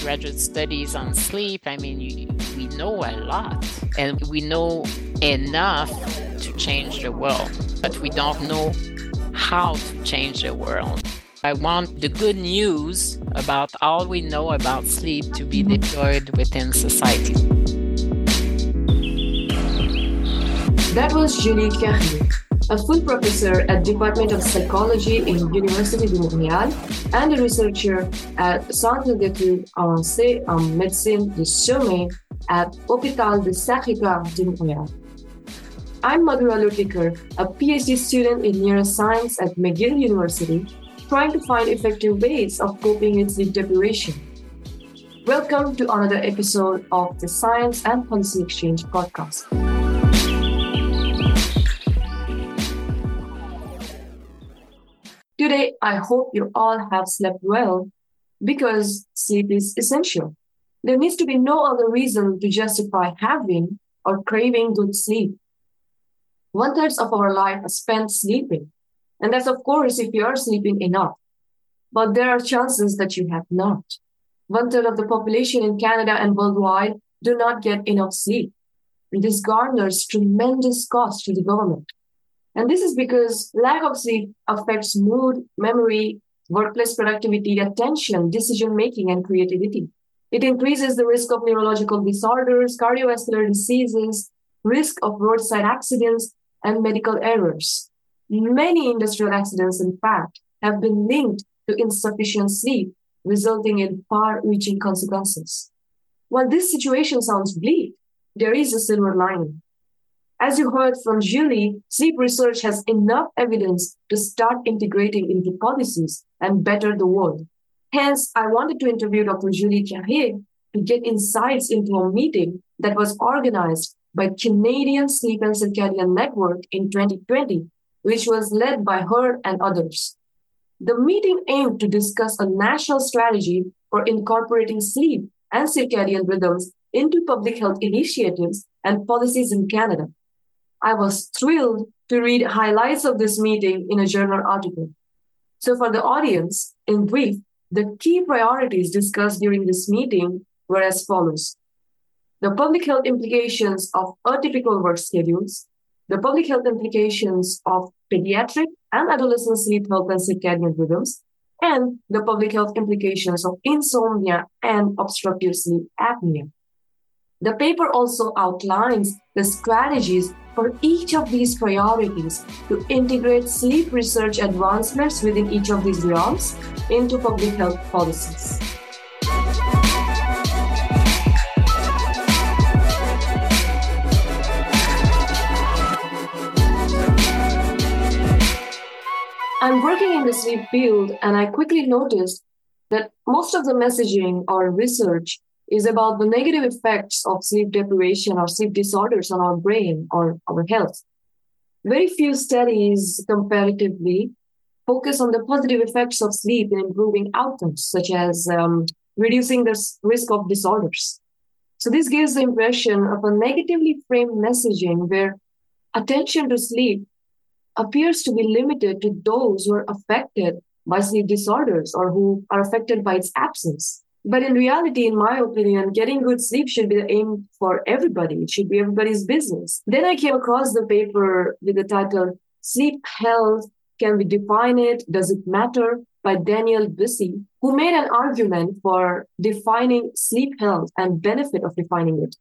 graduate studies on sleep, I mean, we know a lot and we know enough to change the world, but we don't know how to change the world. I want the good news about all we know about sleep to be deployed within society. That was Julie Carrier a full professor at Department of Psychology in University de Montréal and a researcher at Centre d'études avancées en médecine de sommeil at Hôpital de Sacré-Cœur de Montréal. I'm Madhura Lurtikar, a PhD student in neuroscience at McGill University, trying to find effective ways of coping with sleep deprivation. Welcome to another episode of the Science and Policy Exchange podcast. Today, I hope you all have slept well because sleep is essential. There needs to be no other reason to justify having or craving good sleep. One third of our life is spent sleeping. And that's, of course, if you are sleeping enough. But there are chances that you have not. One third of the population in Canada and worldwide do not get enough sleep. This garners tremendous cost to the government. And this is because lack of sleep affects mood, memory, workplace productivity, attention, decision making, and creativity. It increases the risk of neurological disorders, cardiovascular diseases, risk of roadside accidents, and medical errors. Many industrial accidents, in fact, have been linked to insufficient sleep, resulting in far reaching consequences. While this situation sounds bleak, there is a silver lining. As you heard from Julie, sleep research has enough evidence to start integrating into policies and better the world. Hence, I wanted to interview Dr. Julie Carrier to get insights into a meeting that was organized by Canadian Sleep and Circadian Network in 2020, which was led by her and others. The meeting aimed to discuss a national strategy for incorporating sleep and circadian rhythms into public health initiatives and policies in Canada. I was thrilled to read highlights of this meeting in a journal article. So, for the audience, in brief, the key priorities discussed during this meeting were as follows the public health implications of atypical work schedules, the public health implications of pediatric and adolescent sleep health and circadian rhythms, and the public health implications of insomnia and obstructive sleep apnea. The paper also outlines the strategies for each of these priorities to integrate sleep research advancements within each of these realms into public health policies. I'm working in the sleep field and I quickly noticed that most of the messaging or research is about the negative effects of sleep deprivation or sleep disorders on our brain or our health. Very few studies comparatively focus on the positive effects of sleep in improving outcomes, such as um, reducing the risk of disorders. So, this gives the impression of a negatively framed messaging where attention to sleep appears to be limited to those who are affected by sleep disorders or who are affected by its absence. But in reality, in my opinion, getting good sleep should be the aim for everybody. It should be everybody's business. Then I came across the paper with the title Sleep Health Can We Define It? Does It Matter? by Daniel Buysse, who made an argument for defining sleep health and benefit of defining it.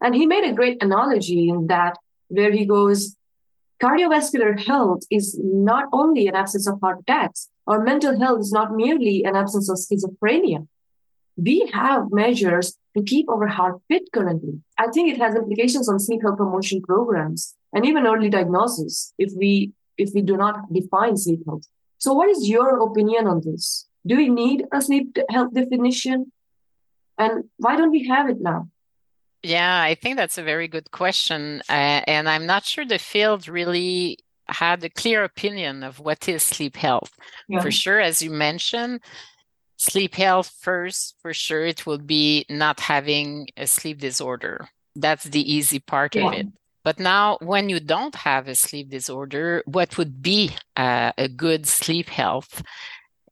And he made a great analogy in that where he goes, cardiovascular health is not only an absence of heart attacks, or mental health is not merely an absence of schizophrenia we have measures to keep our heart fit currently. I think it has implications on sleep health promotion programs and even early diagnosis if we if we do not define sleep health. So what is your opinion on this? Do we need a sleep health definition? And why don't we have it now? Yeah, I think that's a very good question. Uh, and I'm not sure the field really had a clear opinion of what is sleep health. Yeah. For sure, as you mentioned, sleep health first for sure it will be not having a sleep disorder that's the easy part yeah. of it but now when you don't have a sleep disorder what would be uh, a good sleep health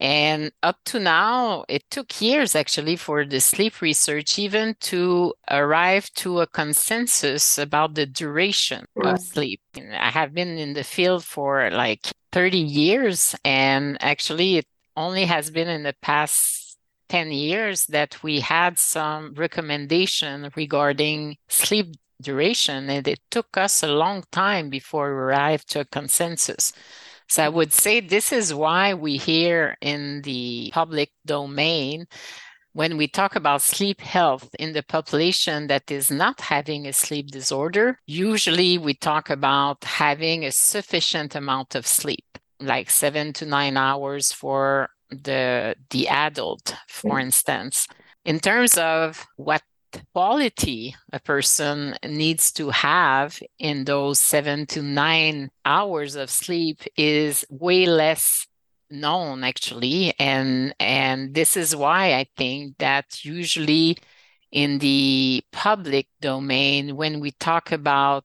And up to now, it took years actually for the sleep research even to arrive to a consensus about the duration of sleep. I have been in the field for like 30 years, and actually, it only has been in the past 10 years that we had some recommendation regarding sleep duration, and it took us a long time before we arrived to a consensus. So I would say this is why we hear in the public domain when we talk about sleep health in the population that is not having a sleep disorder, usually we talk about having a sufficient amount of sleep, like seven to nine hours for the the adult, for mm-hmm. instance. In terms of what quality a person needs to have in those seven to nine hours of sleep is way less known actually and and this is why i think that usually in the public domain when we talk about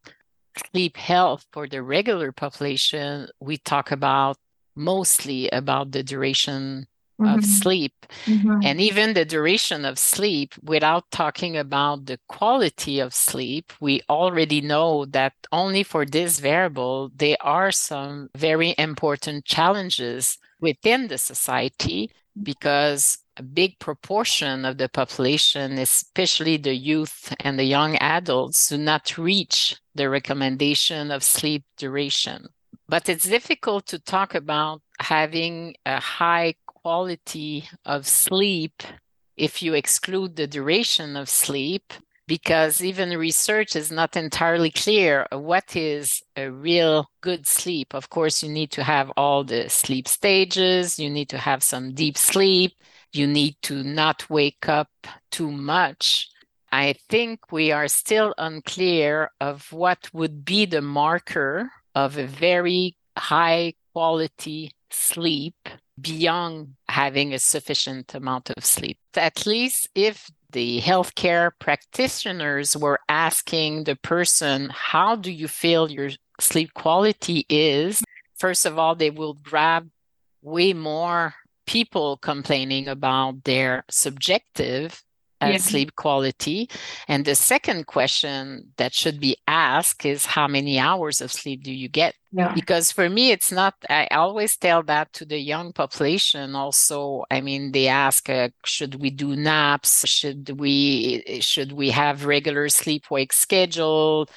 sleep health for the regular population we talk about mostly about the duration mm-hmm. of sleep mm-hmm. and even the duration of sleep without talking about the quality of sleep we already know that only for this variable there are some very important challenges within the society because a big proportion of the population, especially the youth and the young adults, do not reach the recommendation of sleep duration. But it's difficult to talk about having a high quality of sleep if you exclude the duration of sleep because even research is not entirely clear what is a real good sleep. Of course, you need to have all the sleep stages, you need to have some deep sleep, you need to not wake up too much. I think we are still unclear of what would be the marker of a very high quality sleep beyond having a sufficient amount of sleep. At least if the healthcare practitioners were asking the person, How do you feel your sleep quality is? First of all, they will grab way more people complaining about their subjective uh, sleep quality. And the second question that should be asked is how many hours of sleep do you get? Yeah. Because for me, it's not, I always tell that to the young population also. I mean, they ask, uh, should we do naps? Should we, should we have regular sleep wake schedule?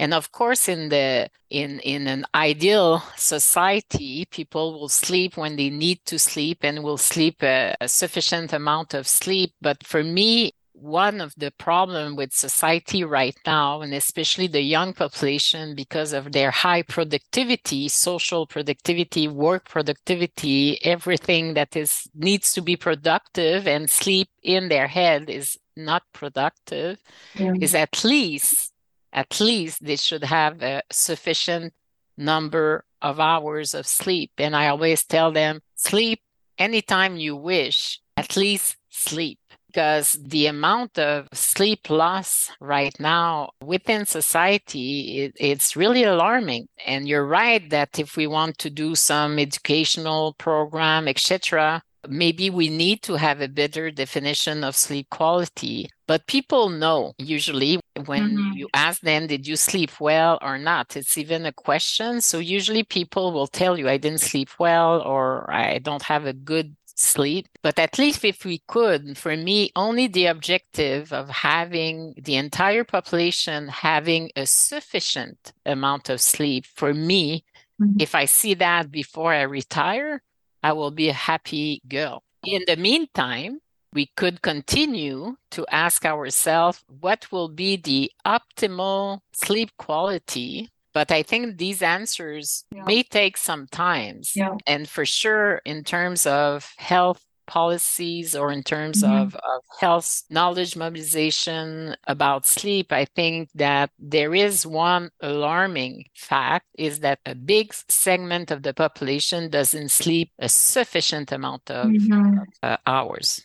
And of course in the in in an ideal society people will sleep when they need to sleep and will sleep a, a sufficient amount of sleep but for me one of the problem with society right now and especially the young population because of their high productivity social productivity work productivity everything that is needs to be productive and sleep in their head is not productive yeah. is at least at least they should have a sufficient number of hours of sleep. And I always tell them sleep anytime you wish, at least sleep. Because the amount of sleep loss right now within society, it, it's really alarming. And you're right that if we want to do some educational program, etc., maybe we need to have a better definition of sleep quality. But people know usually when mm-hmm. you ask them, did you sleep well or not? It's even a question. So usually people will tell you, I didn't sleep well or I don't have a good sleep. But at least if we could, for me, only the objective of having the entire population having a sufficient amount of sleep, for me, mm-hmm. if I see that before I retire, I will be a happy girl. In the meantime, we could continue to ask ourselves what will be the optimal sleep quality. But I think these answers yeah. may take some time. Yeah. And for sure, in terms of health policies or in terms mm-hmm. of, of health knowledge mobilization about sleep, I think that there is one alarming fact is that a big segment of the population doesn't sleep a sufficient amount of mm-hmm. uh, hours.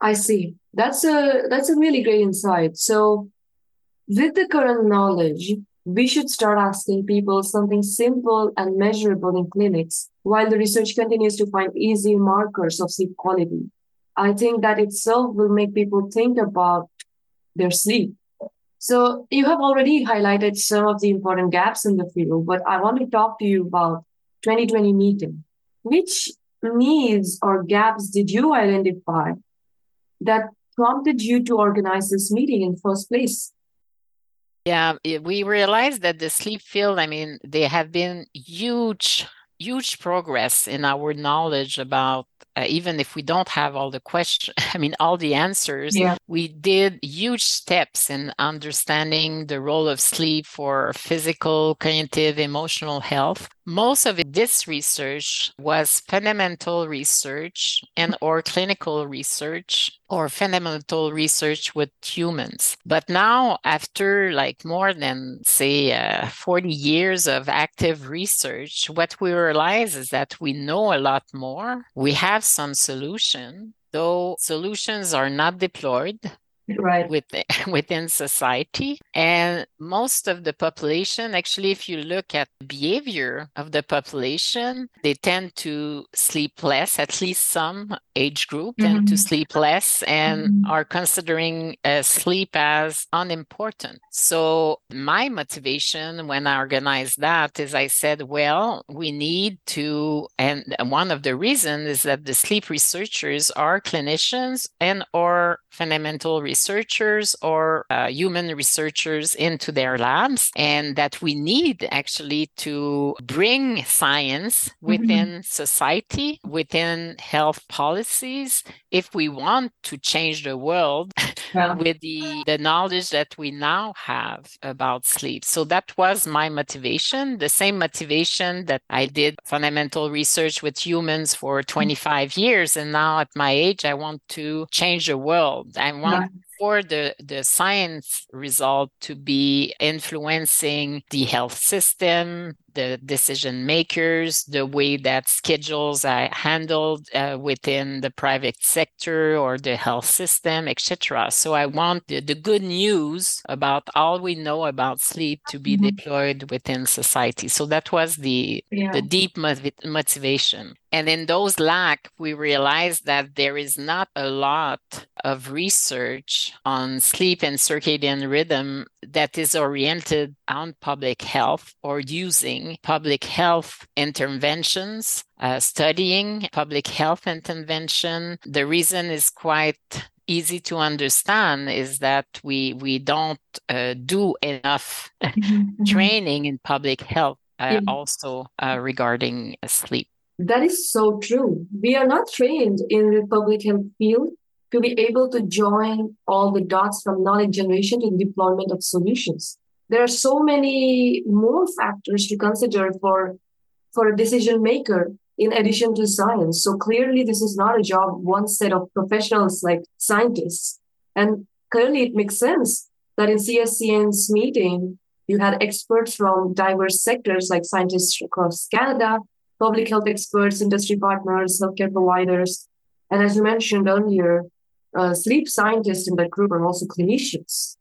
I see. That's a that's a really great insight. So with the current knowledge, we should start asking people something simple and measurable in clinics while the research continues to find easy markers of sleep quality. I think that itself will make people think about their sleep. So you have already highlighted some of the important gaps in the field, but I want to talk to you about 2020 meeting. Which needs or gaps did you identify that prompted you to organize this meeting in first place? Yeah, we realized that the sleep field, I mean, there have been huge, huge progress in our knowledge about uh, even if we don't have all the questions, I mean, all the answers, yeah. we did huge steps in understanding the role of sleep for physical, cognitive, emotional health. Most of this research was fundamental research and or clinical research or fundamental research with humans. But now, after like more than say uh, 40 years of active research, what we realize is that we know a lot more. We have have some solution, though solutions are not deployed right within, within society and most of the population actually if you look at behavior of the population they tend to sleep less at least some age group mm-hmm. tend to sleep less and mm-hmm. are considering uh, sleep as unimportant so my motivation when i organized that is i said well we need to and one of the reasons is that the sleep researchers are clinicians and or fundamental researchers researchers or uh, human researchers into their labs, and that we need actually to bring science mm-hmm. within mm-hmm. society, within health policies, if we want to change the world yeah. with the, the knowledge that we now have about sleep. So that was my motivation, the same motivation that I did fundamental research with humans for 25 years. And now at my age, I want to change the world. I want yeah for the, the science result to be influencing the health system, the decision makers, the way that schedules are handled uh, within the private sector or the health system, etc. So I want the, the, good news about all we know about sleep to be mm-hmm. deployed within society. So that was the yeah. the deep motivation. And in those lack, we realized that there is not a lot of research on sleep and circadian rhythm that is oriented on public health or using public health interventions, uh, studying public health intervention. The reason is quite easy to understand is that we we don't uh, do enough mm-hmm. training in public health uh, also uh, regarding sleep that is so true we are not trained in the public health field to be able to join all the dots from knowledge generation to deployment of solutions. There are so many more factors to consider for, for a decision maker in addition to science. So clearly, this is not a job one set of professionals like scientists. And clearly, it makes sense that in CSCN's meeting, you had experts from diverse sectors like scientists across Canada, public health experts, industry partners, healthcare providers, and as you mentioned earlier, uh, sleep scientists in that group are also clinicians.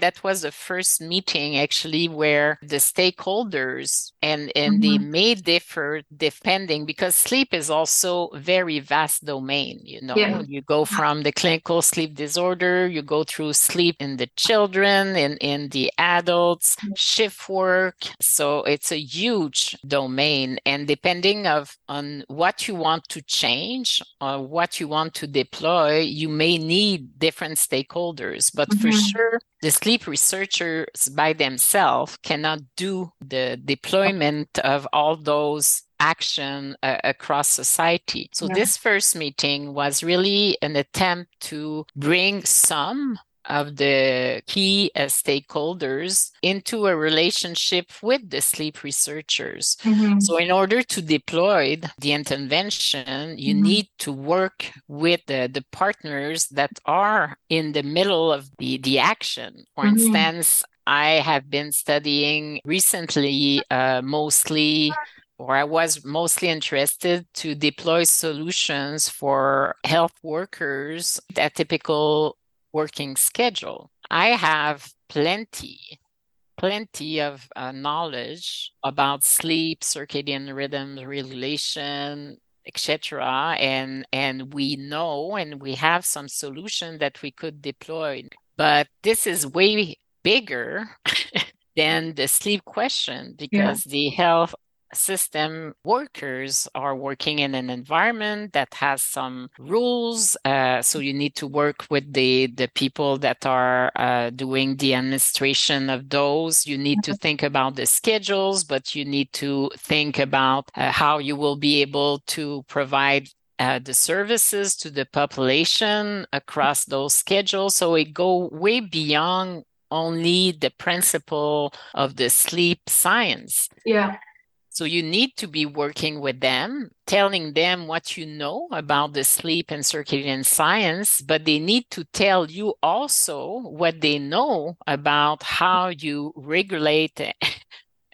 That was the first meeting actually where the stakeholders and, and mm-hmm. they may differ depending because sleep is also very vast domain. You know, yeah. you go from the clinical sleep disorder, you go through sleep in the children, in, in the adults, mm-hmm. shift work. So it's a huge domain. And depending of on what you want to change or what you want to deploy, you may need different stakeholders. But mm-hmm. for sure, the sleep researchers by themselves cannot do the deployment of all those action uh, across society. So yeah. this first meeting was really an attempt to bring some of the key uh, stakeholders into a relationship with the sleep researchers. Mm-hmm. So, in order to deploy the intervention, you mm-hmm. need to work with the, the partners that are in the middle of the, the action. For mm-hmm. instance, I have been studying recently uh, mostly or I was mostly interested to deploy solutions for health workers that typical working schedule. I have plenty plenty of uh, knowledge about sleep, circadian rhythm regulation, etc. And and we know and we have some solution that we could deploy. But this is way bigger than the sleep question because yeah. the health system workers are working in an environment that has some rules uh, so you need to work with the the people that are uh, doing the administration of those. You need to mm-hmm. think about the schedules but you need to think about uh, how you will be able to provide uh, the services to the population across those schedules. So it go way beyond only the principle of the sleep science. Yeah so you need to be working with them, telling them what you know about the sleep and circadian science, but they need to tell you also what they know about how you regulate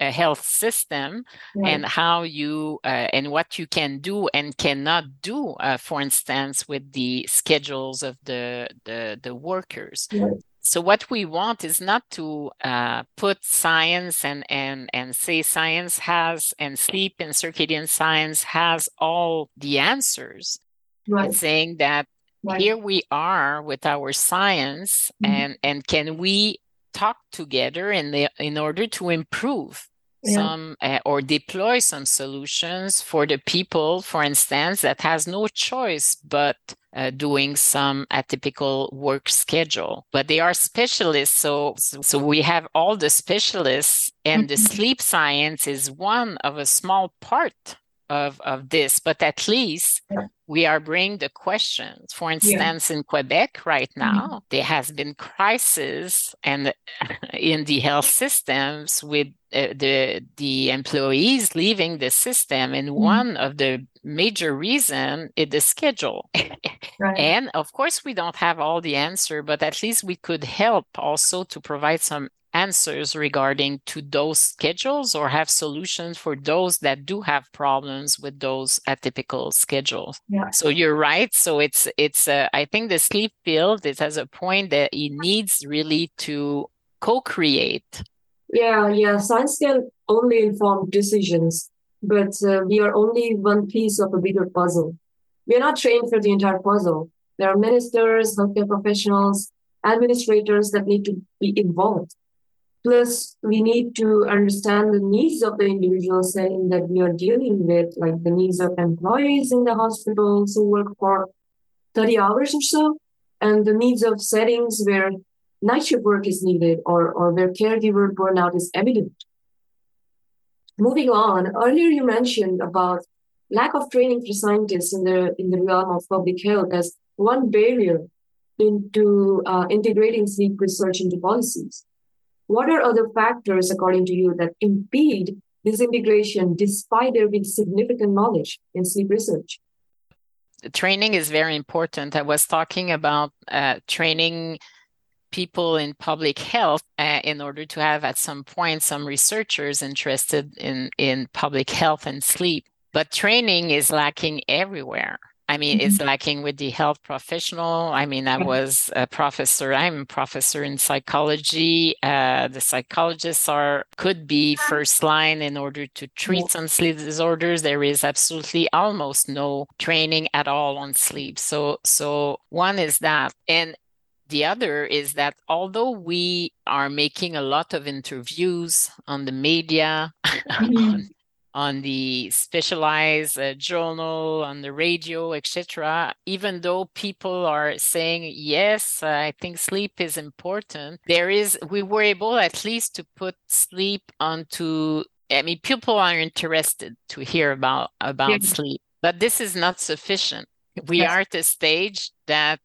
a health system right. and how you uh, and what you can do and cannot do uh, for instance with the schedules of the the, the workers right so what we want is not to uh, put science and and and say science has and sleep and circadian science has all the answers right. It's saying that right. here we are with our science mm-hmm. and and can we talk together in the in order to improve yeah. some uh, or deploy some solutions for the people for instance that has no choice but uh, doing some atypical work schedule but they are specialists so so we have all the specialists and mm-hmm. the sleep science is one of a small part of, of this, but at least yeah. we are bringing the questions. For instance, yeah. in Quebec right mm-hmm. now, mm-hmm. there has been crisis and in the health systems with uh, the the employees leaving the system, and mm-hmm. one of the major reason is the schedule. right. And of course, we don't have all the answer, but at least we could help also to provide some answers regarding to those schedules or have solutions for those that do have problems with those atypical schedules? Yeah. so you're right. So it's it's uh, i think the sleep field it has a point that it needs really to co-create. Yeah yeah science can only inform decisions but uh, we are only one piece of a bigger puzzle. We are not trained for the entire puzzle. There are ministers healthcare professionals administrators that need to be involved Plus, we need to understand the needs of the individual setting that we are dealing with, like the needs of employees in the hospitals who work for 30 hours or so, and the needs of settings where night shift work is needed or, or where caregiver burnout is evident. Moving on, earlier you mentioned about lack of training for scientists in the in the realm of public health as one barrier into uh, integrating sleep research into policies. What are other factors, according to you, that impede this integration despite there being significant knowledge in sleep research? Training is very important. I was talking about uh, training people in public health uh, in order to have at some point some researchers interested in, in public health and sleep. But training is lacking everywhere. I mean, mm-hmm. it's lacking with the health professional. I mean, I was a professor. I'm a professor in psychology. Uh, the psychologists are could be first line in order to treat some sleep disorders. There is absolutely almost no training at all on sleep. So, so one is that, and the other is that although we are making a lot of interviews on the media, mm-hmm. on on the specialized uh, journal, on the radio, etc. Even though people are saying yes, I think sleep is important. There is we were able at least to put sleep onto. I mean, people are interested to hear about about sleep, but this is not sufficient. We yes. are at a stage that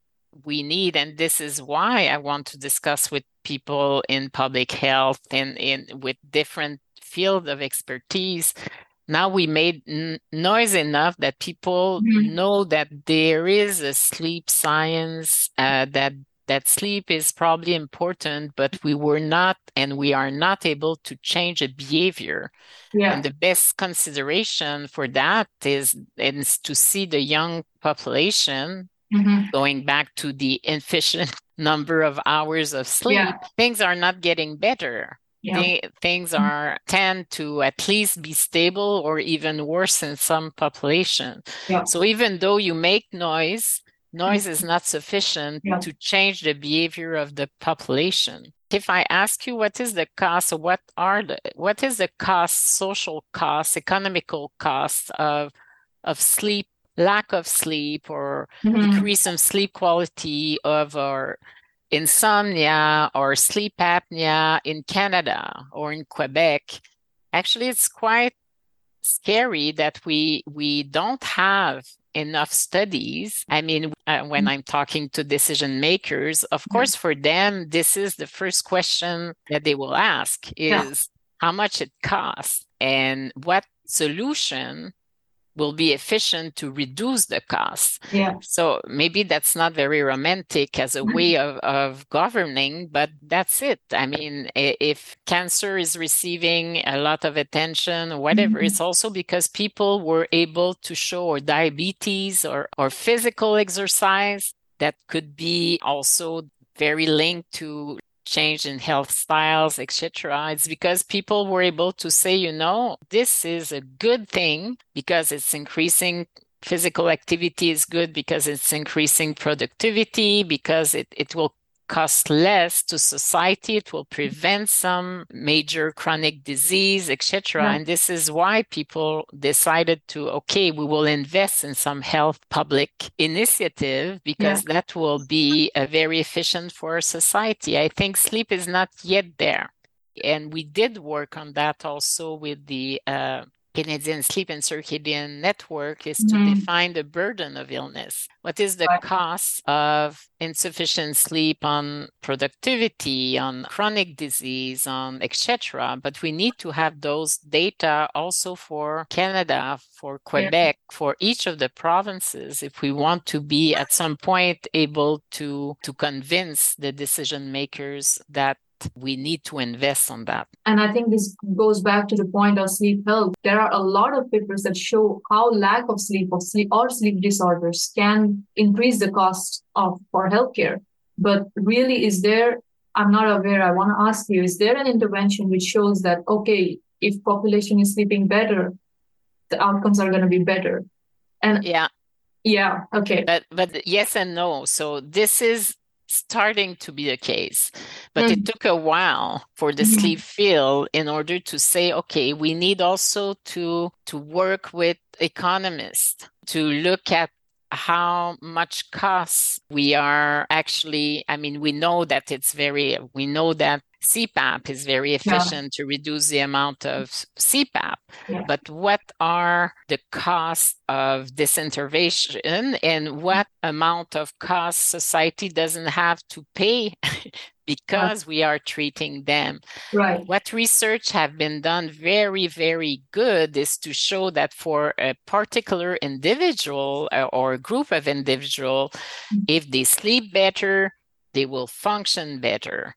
we need, and this is why I want to discuss with people in public health and in with different field of expertise now we made n- noise enough that people mm-hmm. know that there is a sleep science uh, that that sleep is probably important but we were not and we are not able to change a behavior yeah. and the best consideration for that is is to see the young population mm-hmm. going back to the efficient number of hours of sleep yeah. things are not getting better yeah. th- things mm-hmm. are tend to at least be stable or even worse in some population. Yeah. So even though you make noise, noise is not sufficient yeah. to change the behavior of the population. If I ask you what is the cost, what are the what is the cost, social cost, economical cost of of sleep, lack of sleep, or mm-hmm. decrease in sleep quality of our insomnia or sleep apnea in Canada or in Quebec, actually it's quite scary that we we don't have enough studies. I mean, uh, when I'm talking to decision makers, of course, for them, this is the first question that they will ask is yeah. how much it costs and what solution will be efficient to reduce the cost. Yeah. So maybe that's not very romantic as a way of, of governing, but that's it. I mean, if cancer is receiving a lot of attention or whatever, mm-hmm. it's also because people were able to show or diabetes or, or physical exercise that could be also very linked to change in health styles, etc. It's because people were able to say, you know, this is a good thing because it's increasing physical activity is good because it's increasing productivity because it, it will cost less to society it will prevent some major chronic disease etc yeah. and this is why people decided to okay we will invest in some health public initiative because yeah. that will be uh, very efficient for society i think sleep is not yet there and we did work on that also with the uh, Canadian Sleep and Circadian Network is to mm-hmm. define the burden of illness. What is the right. cost of insufficient sleep on productivity, on chronic disease, on etc. But we need to have those data also for Canada, for Quebec, yeah. for each of the provinces if we want to be at some point able to to convince the decision makers that we need to invest on that. And I think this goes back to the point of sleep health. There are a lot of papers that show how lack of sleep of sleep or sleep disorders can increase the cost of for healthcare. But really, is there? I'm not aware. I want to ask you: Is there an intervention which shows that okay, if population is sleeping better, the outcomes are going to be better? And yeah, yeah, okay. But but yes and no. So this is starting to be the case. But mm. it took a while for the mm-hmm. sleep field in order to say, okay, we need also to to work with economists to look at how much costs we are actually i mean we know that it's very we know that CPAP is very efficient yeah. to reduce the amount of CPAP. Yeah. But what are the costs of this intervention and what amount of cost society doesn't have to pay because we are treating them? Right. What research have been done very, very good is to show that for a particular individual uh, or group of individual, mm-hmm. if they sleep better, they will function better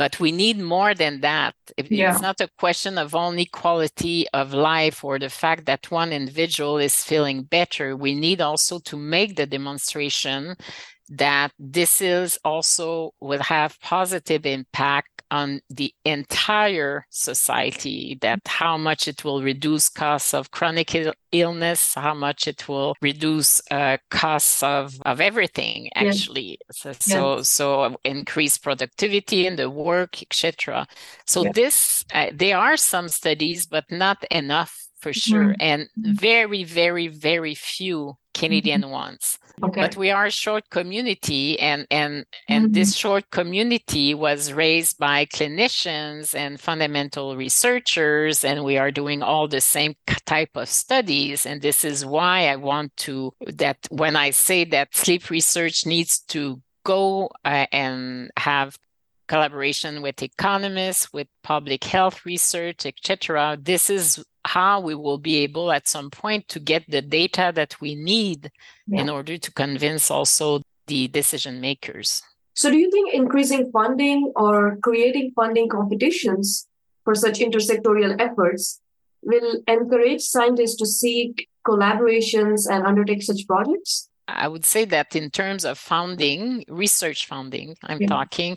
but we need more than that. Yeah. It's not a question of only quality of life or the fact that one individual is feeling better. We need also to make the demonstration that this is also will have positive impact on the entire society that how much it will reduce costs of chronic illness how much it will reduce uh, costs of of everything actually yes. so yes. so increase productivity in the work etc so yes. this uh, there are some studies but not enough for sure mm-hmm. and mm-hmm. very very very few canadian mm-hmm. ones okay. but we are a short community and and and mm-hmm. this short community was raised by clinicians and fundamental researchers and we are doing all the same type of studies and this is why i want to that when i say that sleep research needs to go uh, and have collaboration with economists, with public health research, etc. This is how we will be able at some point to get the data that we need yeah. in order to convince also the decision makers. So, do you think increasing funding or creating funding competitions for such intersectorial efforts will encourage scientists to seek collaborations and undertake such projects? I would say that in terms of funding, research funding, I'm yeah. talking,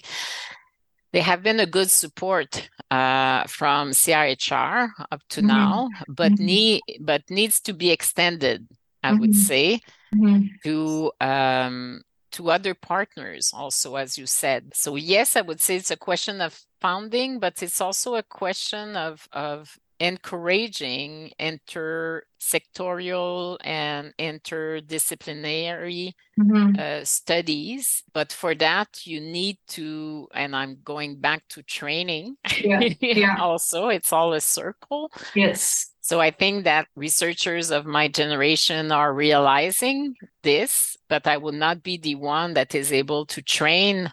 they have been a good support uh, from CIHR up to mm-hmm. now, but mm-hmm. need but needs to be extended. I mm-hmm. would say mm-hmm. to um, to other partners also, as you said. So yes, I would say it's a question of founding, but it's also a question of of encouraging intersectorial and interdisciplinary mm-hmm. uh, studies. But for that, you need to, and I'm going back to training yeah. yeah. also, it's all a circle. Yes. So I think that researchers of my generation are realizing this, but I will not be the one that is able to train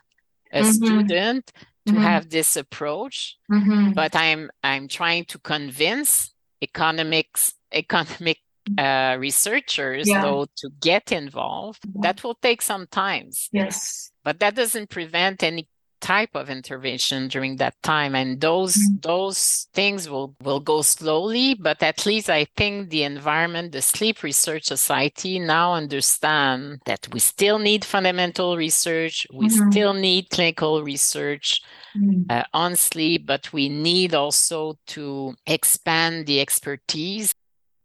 a mm-hmm. student to mm-hmm. have this approach mm-hmm. but i'm i'm trying to convince economics economic uh, researchers yeah. though to get involved yeah. that will take some time yes but that doesn't prevent any type of intervention during that time and those mm-hmm. those things will will go slowly but at least i think the environment the sleep research society now understand that we still need fundamental research we mm-hmm. still need clinical research mm-hmm. uh, on sleep but we need also to expand the expertise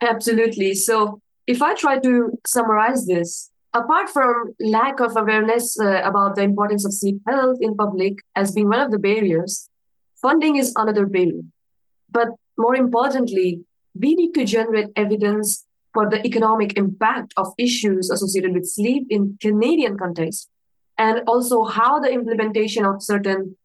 absolutely so if i try to summarize this apart from lack of awareness uh, about the importance of sleep health in public as being one of the barriers, funding is another barrier. But more importantly, we need to generate evidence for the economic impact of issues associated with sleep in Canadian context, and also how the implementation of certain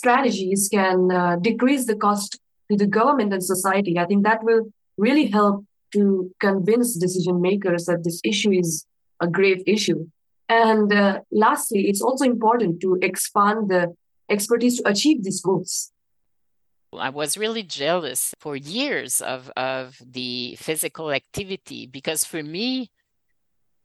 strategies can uh, decrease the cost to the government and society. I think that will really help to convince decision makers that this issue is a grave issue. And uh, lastly, it's also important to expand the expertise to achieve these goals. I was really jealous for years of, of the physical activity because for me,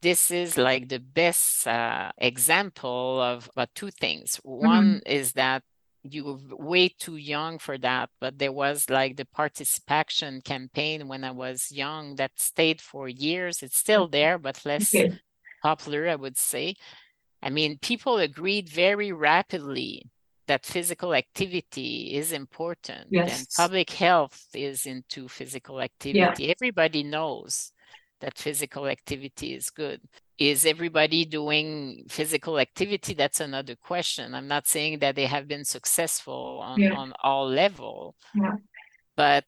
this is like the best uh, example of uh, two things. Mm-hmm. One is that you were way too young for that, but there was like the ParticipACTION campaign when I was young that stayed for years. It's still mm-hmm. there, but less okay. popular, I would say. I mean, people agreed very rapidly that physical activity is important yes. and public health is into physical activity. Yeah. Everybody knows that physical activity is good. Is everybody doing physical activity? That's another question. I'm not saying that they have been successful on, yeah. on all level, yeah. but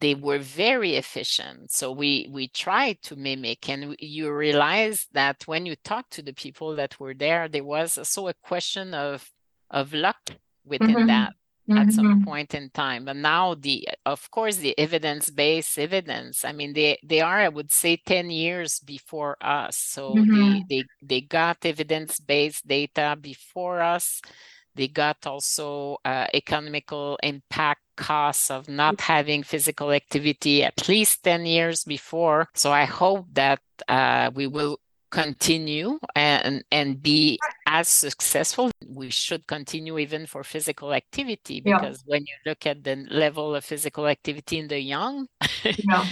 they were very efficient. So we we tried to mimic, and you realize that when you talk to the people that were there, there was also a question of of luck within mm-hmm. that mm-hmm. at some mm-hmm. point in time but now the of course the evidence-based evidence i mean they they are i would say 10 years before us so mm-hmm. they, they they got evidence-based data before us they got also uh, economical impact costs of not having physical activity at least 10 years before so i hope that uh, we will continue and and be as successful we should continue even for physical activity because yeah. when you look at the level of physical activity in the young yeah.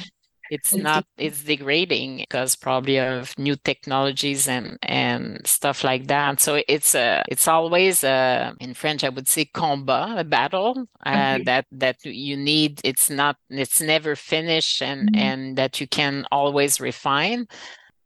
it's not it's degrading because probably of new technologies and and stuff like that so it's a it's always a in french i would say combat a battle uh, okay. that that you need it's not it's never finished and mm-hmm. and that you can always refine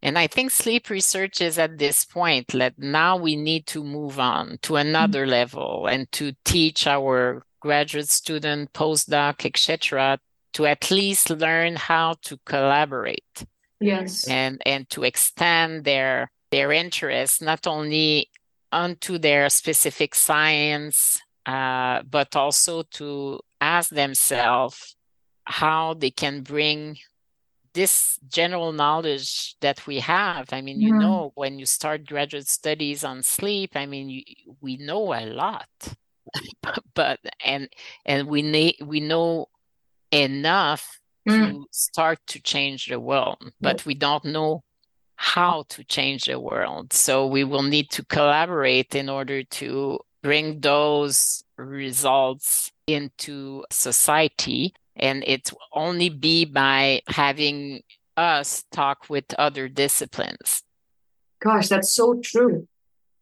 and I think sleep research is at this point that now we need to move on to another mm-hmm. level and to teach our graduate student, postdoc, etc., to at least learn how to collaborate. Yes. And and to extend their their interest not only onto their specific science, uh, but also to ask themselves how they can bring this general knowledge that we have i mean you mm-hmm. know when you start graduate studies on sleep i mean you, we know a lot but and and we need we know enough mm. to start to change the world but we don't know how to change the world so we will need to collaborate in order to bring those results into society and it will only be by having us talk with other disciplines gosh that's so true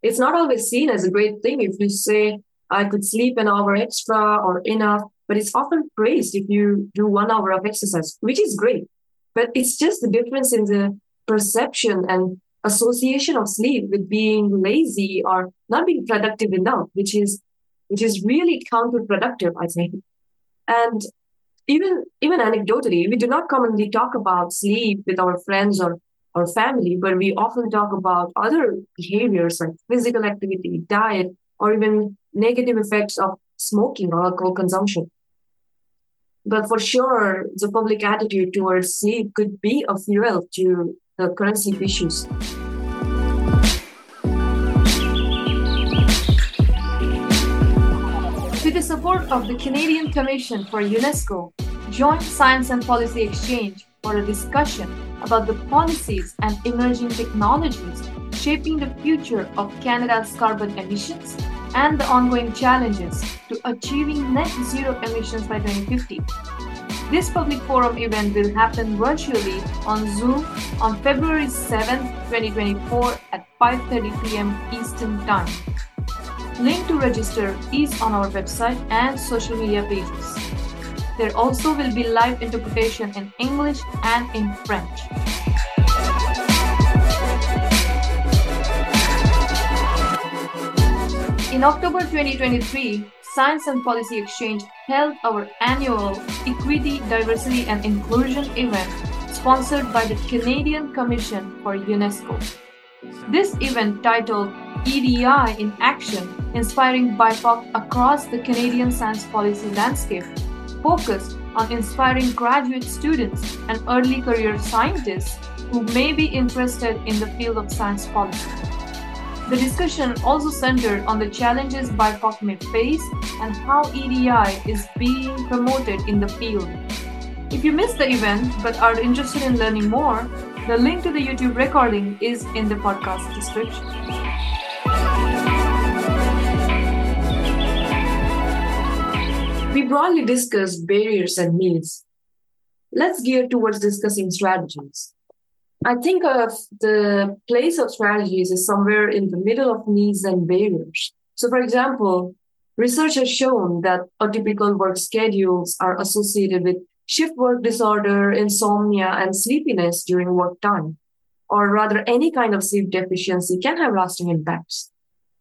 it's not always seen as a great thing if you say I could sleep an hour extra or enough, but it's often praised if you do one hour of exercise, which is great. But it's just the difference in the perception and association of sleep with being lazy or not being productive enough, which is which is really counterproductive, I think. And even even anecdotally, we do not commonly talk about sleep with our friends or or family, but we often talk about other behaviors like physical activity, diet, or even negative effects of smoking or alcohol consumption. But for sure, the public attitude towards sleep could be a fuel to the current sleep issues. Support of the Canadian Commission for UNESCO, join Science and Policy Exchange for a discussion about the policies and emerging technologies shaping the future of Canada's carbon emissions and the ongoing challenges to achieving net zero emissions by 2050. This public forum event will happen virtually on Zoom on February 7, 2024 at 5:30 p.m. Eastern Time. Link to register is on our website and social media pages. There also will be live interpretation in English and in French. In October 2023, Science and Policy Exchange held our annual Equity, Diversity and Inclusion event sponsored by the Canadian Commission for UNESCO. This event titled EDI in Action Inspiring BIPOC Across the Canadian Science Policy Landscape focused on inspiring graduate students and early career scientists who may be interested in the field of science policy. The discussion also centered on the challenges BIPOC may face and how EDI is being promoted in the field. If you missed the event but are interested in learning more, the link to the YouTube recording is in the podcast description. We broadly discussed barriers and needs. Let's gear towards discussing strategies. I think of the place of strategies is somewhere in the middle of needs and barriers. So, for example, research has shown that atypical work schedules are associated with shift work disorder, insomnia, and sleepiness during work time, or rather, any kind of sleep deficiency can have lasting impacts.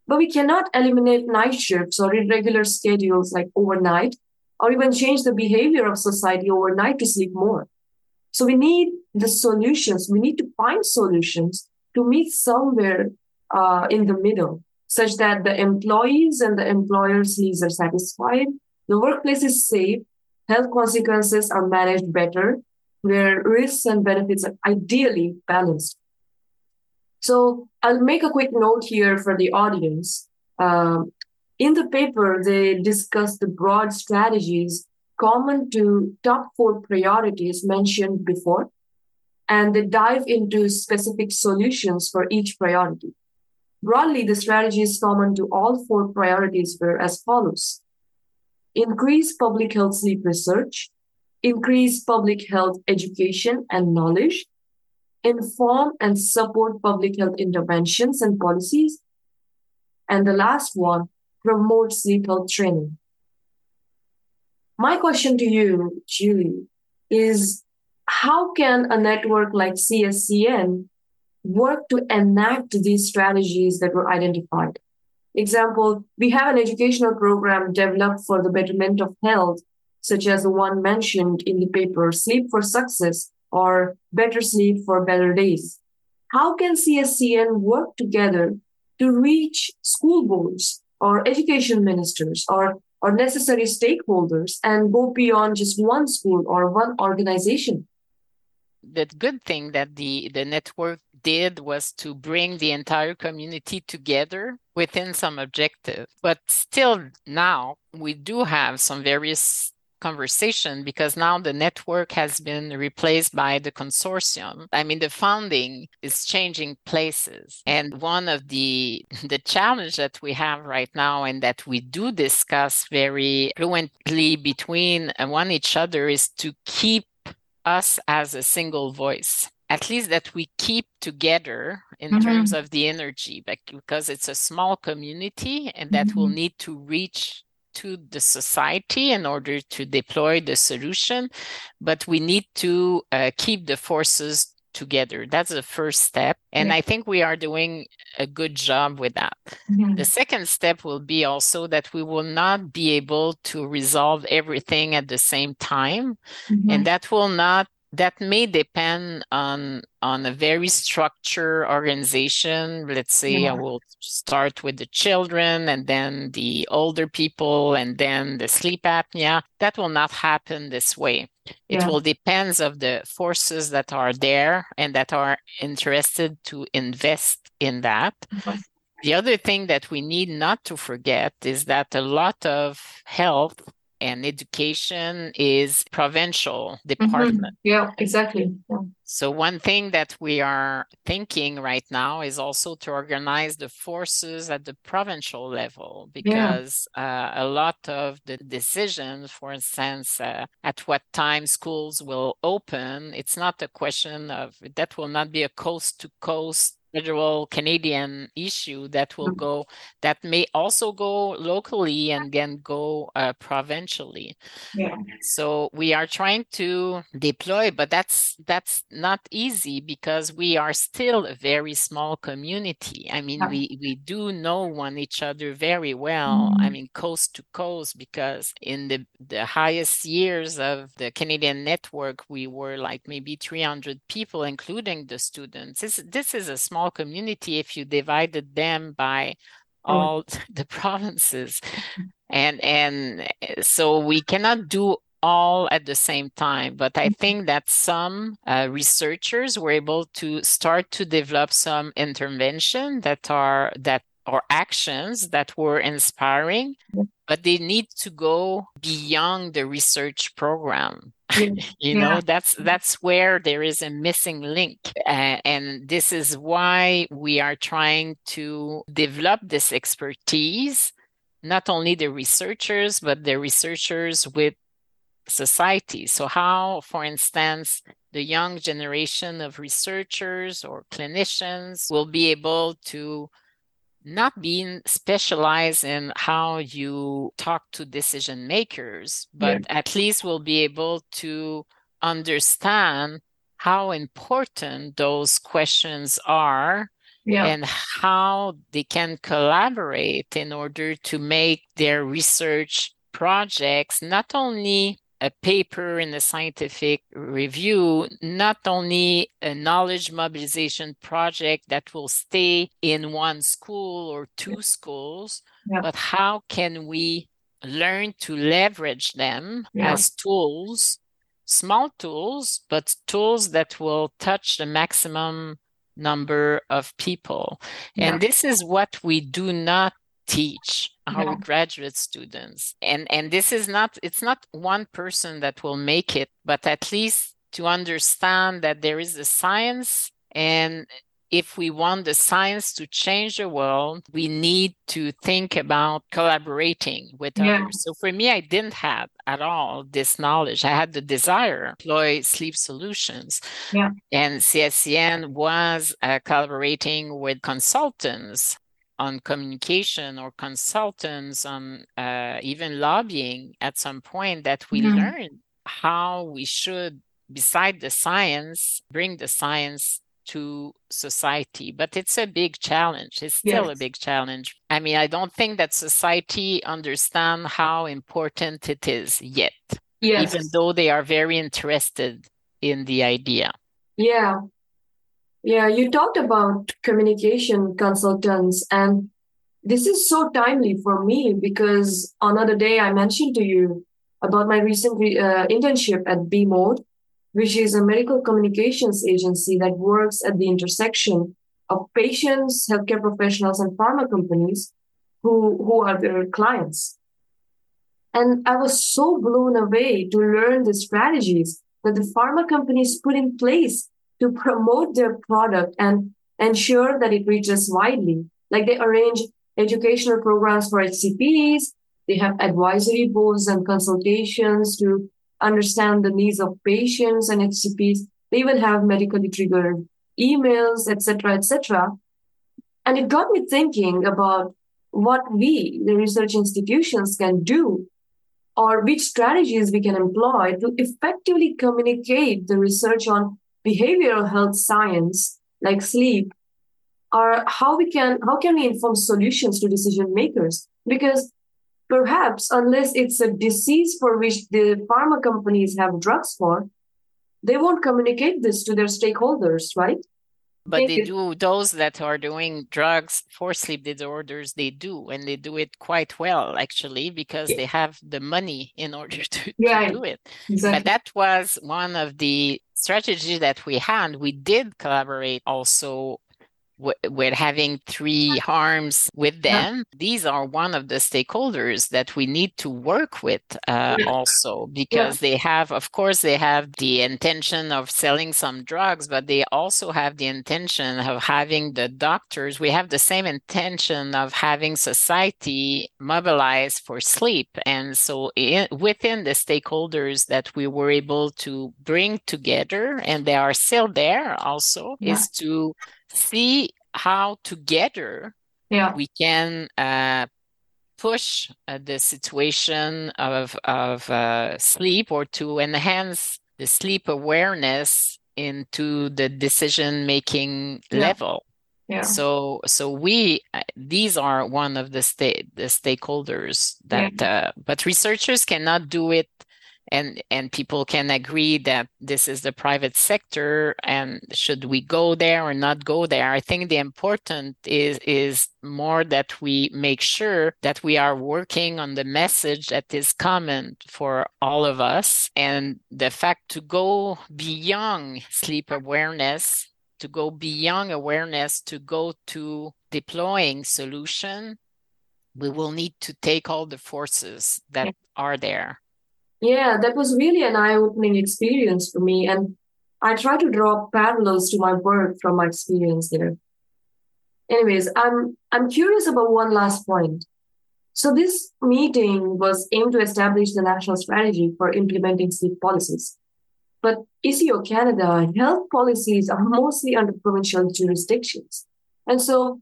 But we cannot eliminate night shifts or irregular schedules like overnight, or even change the behavior of society overnight to sleep more. So we need the solutions. We need to find solutions to meet somewhere uh, in the middle, such that the employees and the employers' needs are satisfied, the workplace is safe, health consequences are managed better, where risks and benefits are ideally balanced. So I'll make a quick note here for the audience. Um, in the paper, they discuss the broad strategies common to top four priorities mentioned before, and they dive into specific solutions for each priority. Broadly, the strategies common to all four priorities were as follows increase public health sleep research, increase public health education and knowledge, inform and support public health interventions and policies. And the last one, promote sleep health training. My question to you, Julie, is how can a network like CSCN work to enact these strategies that were identified? Example, we have an educational program developed for the betterment of health, such as the one mentioned in the paper, Sleep for Success or Better Sleep for Better Days. How can CSCN work together to reach school boards or education ministers or, or necessary stakeholders and go beyond just one school or one organization? The good thing that the, the network did was to bring the entire community together within some objective. But still, now we do have some various conversation because now the network has been replaced by the consortium i mean the founding is changing places and one of the the challenge that we have right now and that we do discuss very fluently between one each other is to keep us as a single voice at least that we keep together in mm-hmm. terms of the energy because it's a small community and that mm-hmm. will need to reach to the society in order to deploy the solution but we need to uh, keep the forces together that's the first step and yeah. i think we are doing a good job with that mm-hmm. the second step will be also that we will not be able to resolve everything at the same time mm-hmm. and that will not that may depend on on a very structured organization let's say yeah. i will start with the children and then the older people and then the sleep apnea that will not happen this way it yeah. will depends of the forces that are there and that are interested to invest in that okay. the other thing that we need not to forget is that a lot of health and education is provincial mm-hmm. department. Mm-hmm. Yeah, exactly. Yeah. So one thing that we are thinking right now is also to organize the forces at the provincial level because yeah. uh, a lot of the decisions, for instance, uh, at what time schools will open, it's not a question of that will not be a coast to coast federal Canadian issue that will mm-hmm. go that may also go locally and then go uh, provincially. Yeah. So we are trying to deploy, but that's that's not easy because we are still a very small community. I mean, we we do know one each other very well. Mm-hmm. I mean, coast to coast because in the the highest years of the Canadian network, we were like maybe 300 people, including the students. This this is a small small community if you divided them by oh. all the provinces and and so we cannot do all at the same time but i mm-hmm. think that some uh, researchers were able to start to develop some intervention that are that or actions that were inspiring but they need to go beyond the research program you know that's that's where there is a missing link uh, and this is why we are trying to develop this expertise not only the researchers but the researchers with society. So how for instance the young generation of researchers or clinicians will be able to not being specialized in how you talk to decision makers, but yeah. at least we'll be able to understand how important those questions are yeah. and how they can collaborate in order to make their research projects not only a paper in a scientific review, not only a knowledge mobilization project that will stay in one school or two yeah. schools, yeah. but how can we learn to leverage them yeah. as tools, small tools, but tools that will touch the maximum number of people. And this is what we do not teach our yeah. graduate students and and this is not it's not one person that will make it but at least to understand that there is a science and if we want the science to change the world, we need to think about collaborating with yeah. others. So for me, I didn't have at all this knowledge. I had the desire to employ sleep solutions. Yeah. And CSCN was uh, collaborating with consultants on communication or consultants on uh, even lobbying at some point that we mm-hmm. learn how we should beside the science bring the science to society but it's a big challenge it's still yes. a big challenge i mean i don't think that society understand how important it is yet yes. even though they are very interested in the idea yeah yeah, you talked about communication consultants, and this is so timely for me because another day I mentioned to you about my recent uh, internship at B Mode, which is a medical communications agency that works at the intersection of patients, healthcare professionals, and pharma companies who, who are their clients. And I was so blown away to learn the strategies that the pharma companies put in place to promote their product and ensure that it reaches widely. Like they arrange educational programs for HCPs, they have advisory boards and consultations to understand the needs of patients and HCPs. They even have medically triggered emails, etc., etc. And it got me thinking about what we, the research institutions, can do or which strategies we can employ to effectively communicate the research on behavioral health science like sleep or how we can how can we inform solutions to decision makers? Because perhaps unless it's a disease for which the pharma companies have drugs for they won't communicate this to their stakeholders right but they do those that are doing drugs for sleep disorders they do and they do it quite well actually because yeah. they have the money in order to, yeah, to do it exactly. but that was one of the strategies that we had we did collaborate also with having three arms with them yeah. these are one of the stakeholders that we need to work with uh, yeah. also because yeah. they have of course they have the intention of selling some drugs but they also have the intention of having the doctors we have the same intention of having society mobilized for sleep and so in, within the stakeholders that we were able to bring together and they are still there also is to see how together yeah. we can uh, push uh, the situation of of uh, sleep or to enhance the sleep awareness into the decision making yeah. level. Yeah. So so we uh, these are one of the state the stakeholders that yeah. uh, but researchers cannot do it and and people can agree that this is the private sector and should we go there or not go there? I think the important is is more that we make sure that we are working on the message that is common for all of us and the fact to go beyond sleep awareness to go beyond awareness to go to deploying solution we will need to take all the forces that are there yeah, that was really an eye opening experience for me. And I try to draw parallels to my work from my experience there. Anyways, I'm I'm curious about one last point. So this meeting was aimed to establish the national strategy for implementing sleep policies. But ECO Canada health policies are mostly under provincial jurisdictions. And so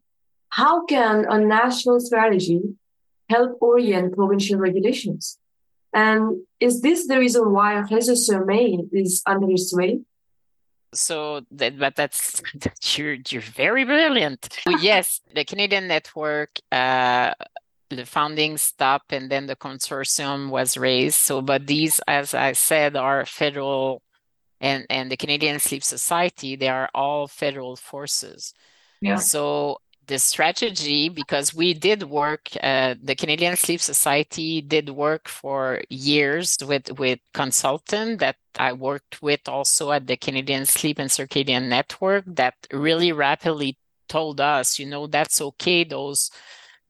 how can a national strategy help orient provincial regulations? And is this the reason why Réseau Sommeil is under its way? So that, but that's you're you're very brilliant. yes, the Canadian network, uh, the founding stop, and then the consortium was raised. So, but these, as I said, are federal, and and the Canadian Sleep Society. They are all federal forces. Yeah. So the strategy because we did work uh, the canadian sleep society did work for years with with consultant that i worked with also at the canadian sleep and circadian network that really rapidly told us you know that's okay those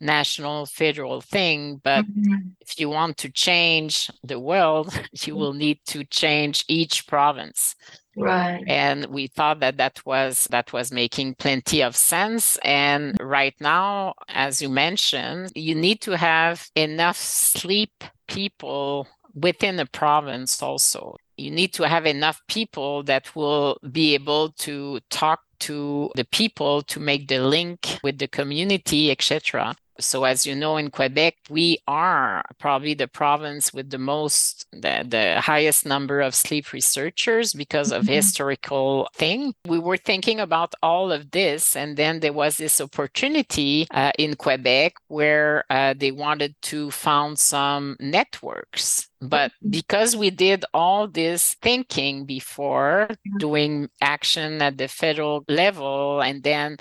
national federal thing but mm-hmm. if you want to change the world you will need to change each province right. And we thought that that was that was making plenty of sense. And right now as you mentioned you need to have enough sleep people within the province also. You need to have enough people that will be able to talk to the people to make the link with the community etc so as you know in quebec we are probably the province with the most the, the highest number of sleep researchers because of mm-hmm. historical thing we were thinking about all of this and then there was this opportunity uh, in quebec where uh, they wanted to found some networks but mm-hmm. because we did all this thinking before doing action at the federal level and then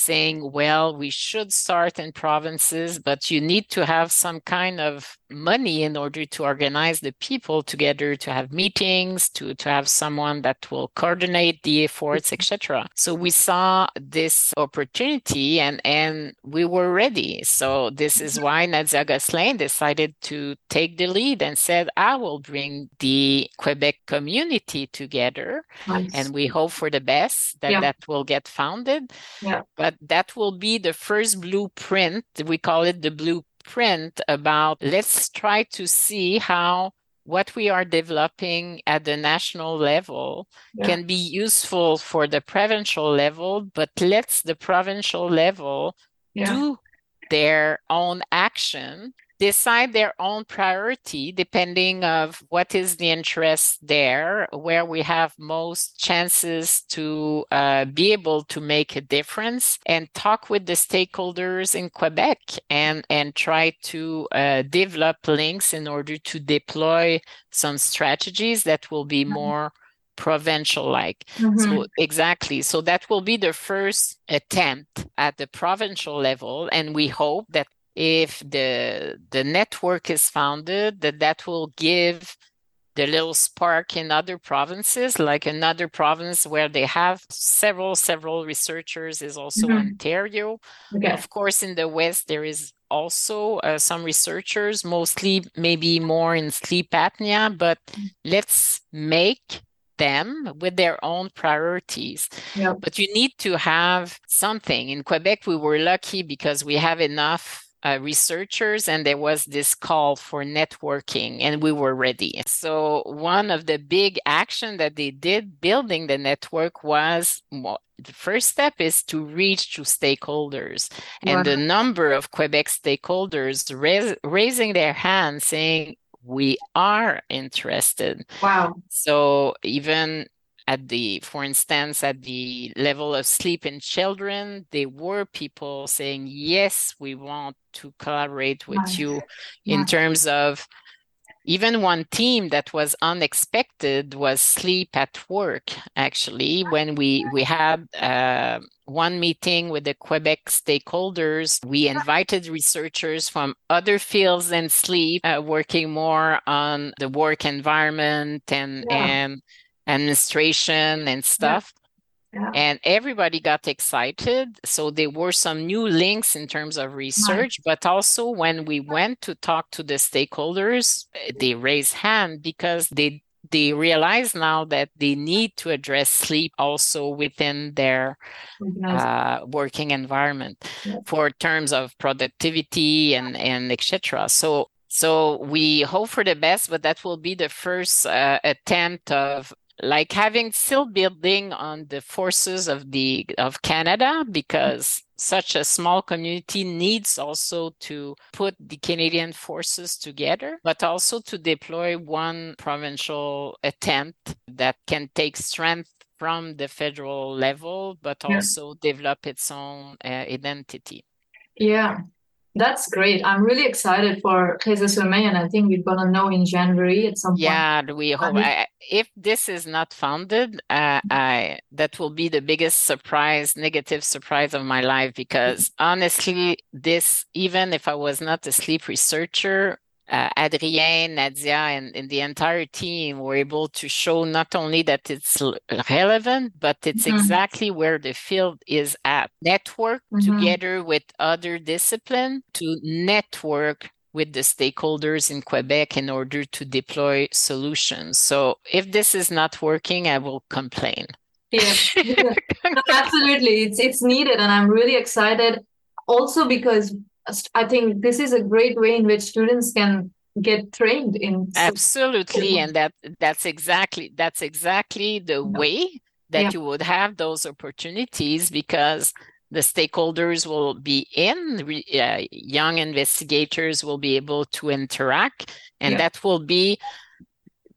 saying, well, we should start in provinces, but you need to have some kind of money in order to organize the people together to have meetings to to have someone that will coordinate the efforts mm-hmm. etc so we saw this opportunity and and we were ready so this is mm-hmm. why nadia gosselin decided to take the lead and said i will bring the quebec community together nice. and we hope for the best that yeah. that will get founded yeah. but that will be the first blueprint we call it the blueprint about let's try to see how what we are developing at the national level yeah. can be useful for the provincial level, but let's the provincial level yeah. do their own action decide their own priority depending of what is the interest there where we have most chances to uh, be able to make a difference and talk with the stakeholders in quebec and and try to uh, develop links in order to deploy some strategies that will be mm-hmm. more provincial like mm-hmm. so exactly so that will be the first attempt at the provincial level and we hope that if the the network is founded that that will give the little spark in other provinces like another province where they have several several researchers is also mm-hmm. ontario okay. of course in the west there is also uh, some researchers mostly maybe more in sleep apnea but mm. let's make them with their own priorities. Yep. But you need to have something. In Quebec, we were lucky because we have enough uh, researchers and there was this call for networking and we were ready. So one of the big action that they did building the network was well, the first step is to reach to stakeholders. Wow. and the number of quebec stakeholders rais- raising their hands saying we are interested. Wow. So even at the for instance at the level of sleep in children there were people saying yes we want to collaborate with nice. you in terms of even one team that was unexpected was sleep at work actually when we we had uh, one meeting with the quebec stakeholders we invited researchers from other fields than sleep uh, working more on the work environment and yeah. and administration and stuff. Yeah. And everybody got excited. So there were some new links in terms of research, right. but also when we went to talk to the stakeholders, they raised hand because they they realize now that they need to address sleep also within their uh, working environment yeah. for terms of productivity and and etc. So so we hope for the best, but that will be the first uh, attempt of like having still building on the forces of the of Canada because such a small community needs also to put the Canadian forces together, but also to deploy one provincial attempt that can take strength from the federal level, but also yeah. develop its own uh, identity. Yeah, that's great. I'm really excited for Réseau Sommeil, and I think we're gonna know in January at some yeah, point. Yeah, we hope. I, if this is not founded, uh, I that will be the biggest surprise, negative surprise of my life. Because honestly, this even if I was not a sleep researcher, uh, Adrien, Nadia, and, and, the entire team were able to show not only that it's relevant, but it's mm-hmm. exactly where the field is at. Network mm-hmm. together with other discipline to network with the stakeholders in Quebec in order to deploy solutions. So if this is not working, I will complain. Yeah, absolutely. It's it's needed, and I'm really excited. Also, because I think this is a great way in which students can get trained in absolutely and that that's exactly that's exactly the way that yeah. you would have those opportunities because the stakeholders will be in uh, young investigators will be able to interact and yeah. that will be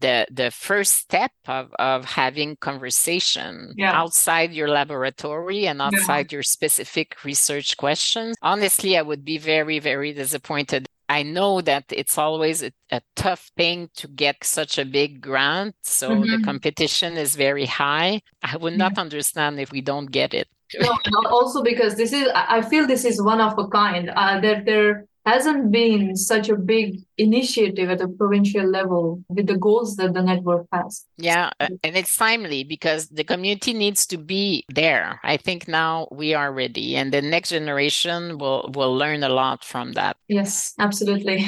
the the first step of of having conversation yeah. outside your laboratory and outside yeah. your specific research questions honestly i would be very very disappointed i know that it's always a, a tough thing to get such a big grant so mm-hmm. the competition is very high i would not yeah. understand if we don't get it no, also because this is i feel this is one of a kind uh, there there hasn't been such a big initiative at a provincial level with the goals that the network has. Yeah, uh, and it's timely because the community needs to be there. I think now we are ready and the next generation will will learn a lot from that. Yes, absolutely.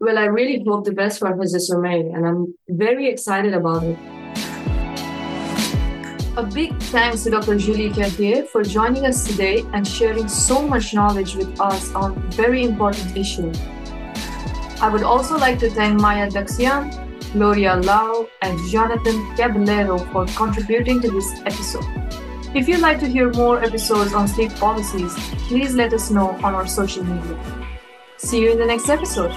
Well, I really hope the best for Réseau Sommeil and I'm very excited about it. A big thanks to Dr. Julie Carrier for joining us today and sharing so much knowledge with us on very important issue. I would also like to thank Maya Daxian, Gloria Lau, and Jonathan Caballero for contributing to this episode. If you'd like to hear more episodes on sleep policies, please let us know on our social media. See you in the next episode.